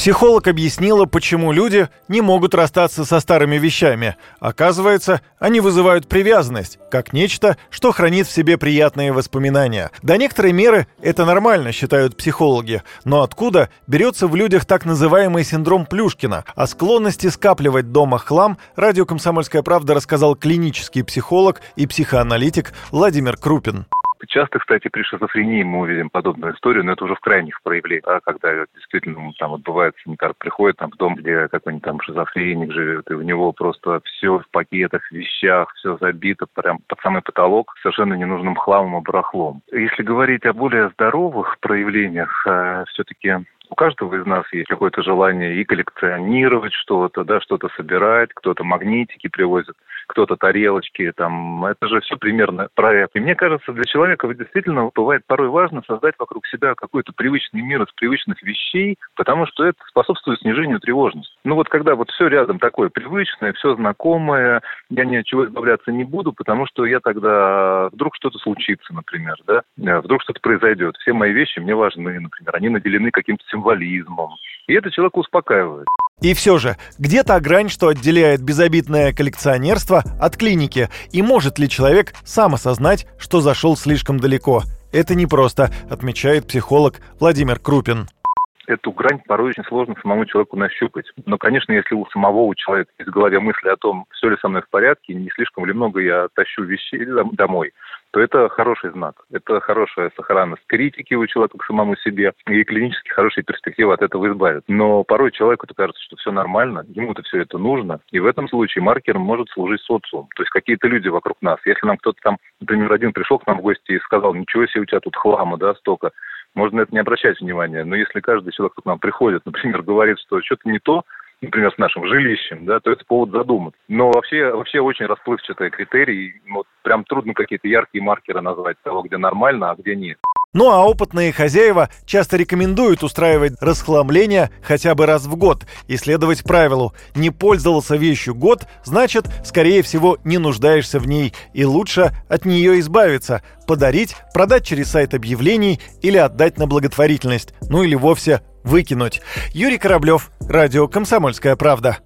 Психолог объяснила, почему люди не могут расстаться со старыми вещами. Оказывается, они вызывают привязанность, как нечто, что хранит в себе приятные воспоминания. До некоторой меры это нормально, считают психологи. Но откуда берется в людях так называемый синдром Плюшкина? О склонности скапливать дома хлам радио «Комсомольская правда» рассказал клинический психолог и психоаналитик Владимир Крупин. Часто, кстати, при шизофрении мы увидим подобную историю, но это уже в крайних проявлениях, а когда действительно ну, там вот бывает санитар приходит там, в дом, где какой-нибудь там шизофреник живет, и у него просто все в пакетах, вещах, все забито прям под самый потолок совершенно ненужным хламом и барахлом. Если говорить о более здоровых проявлениях, э, все-таки у каждого из нас есть какое-то желание и коллекционировать что-то, да, что-то собирать, кто-то магнитики привозит, кто-то тарелочки, там, это же все примерно про это. И мне кажется, для человека действительно бывает порой важно создать вокруг себя какой-то привычный мир из привычных вещей, потому что это способствует снижению тревожности. Ну вот когда вот все рядом такое привычное, все знакомое, я ни от чего избавляться не буду, потому что я тогда вдруг что-то случится, например, да, вдруг что-то произойдет. Все мои вещи мне важны, например, они наделены каким-то символизмом. И это человека успокаивает. И все же, где та грань, что отделяет безобидное коллекционерство от клиники? И может ли человек сам осознать, что зашел слишком далеко? Это непросто, отмечает психолог Владимир Крупин эту грань порой очень сложно самому человеку нащупать. Но, конечно, если у самого у человека есть в голове мысли о том, все ли со мной в порядке, не слишком ли много я тащу вещей домой, то это хороший знак. Это хорошая сохранность критики у человека к самому себе и клинически хорошие перспективы от этого избавят. Но порой человеку -то кажется, что все нормально, ему-то все это нужно. И в этом случае маркером может служить социум. То есть какие-то люди вокруг нас. Если нам кто-то там, например, один пришел к нам в гости и сказал, ничего себе, у тебя тут хлама, да, столько, можно на это не обращать внимания. Но если каждый человек, кто к нам приходит, например, говорит, что что-то не то, например, с нашим жилищем, да, то это повод задуматься. Но вообще, вообще очень расплывчатые критерии, вот прям трудно какие-то яркие маркеры назвать того, где нормально, а где нет. Ну а опытные хозяева часто рекомендуют устраивать расхламление хотя бы раз в год и следовать правилу «не пользовался вещью год, значит, скорее всего, не нуждаешься в ней и лучше от нее избавиться, подарить, продать через сайт объявлений или отдать на благотворительность, ну или вовсе выкинуть». Юрий Кораблев, Радио «Комсомольская правда».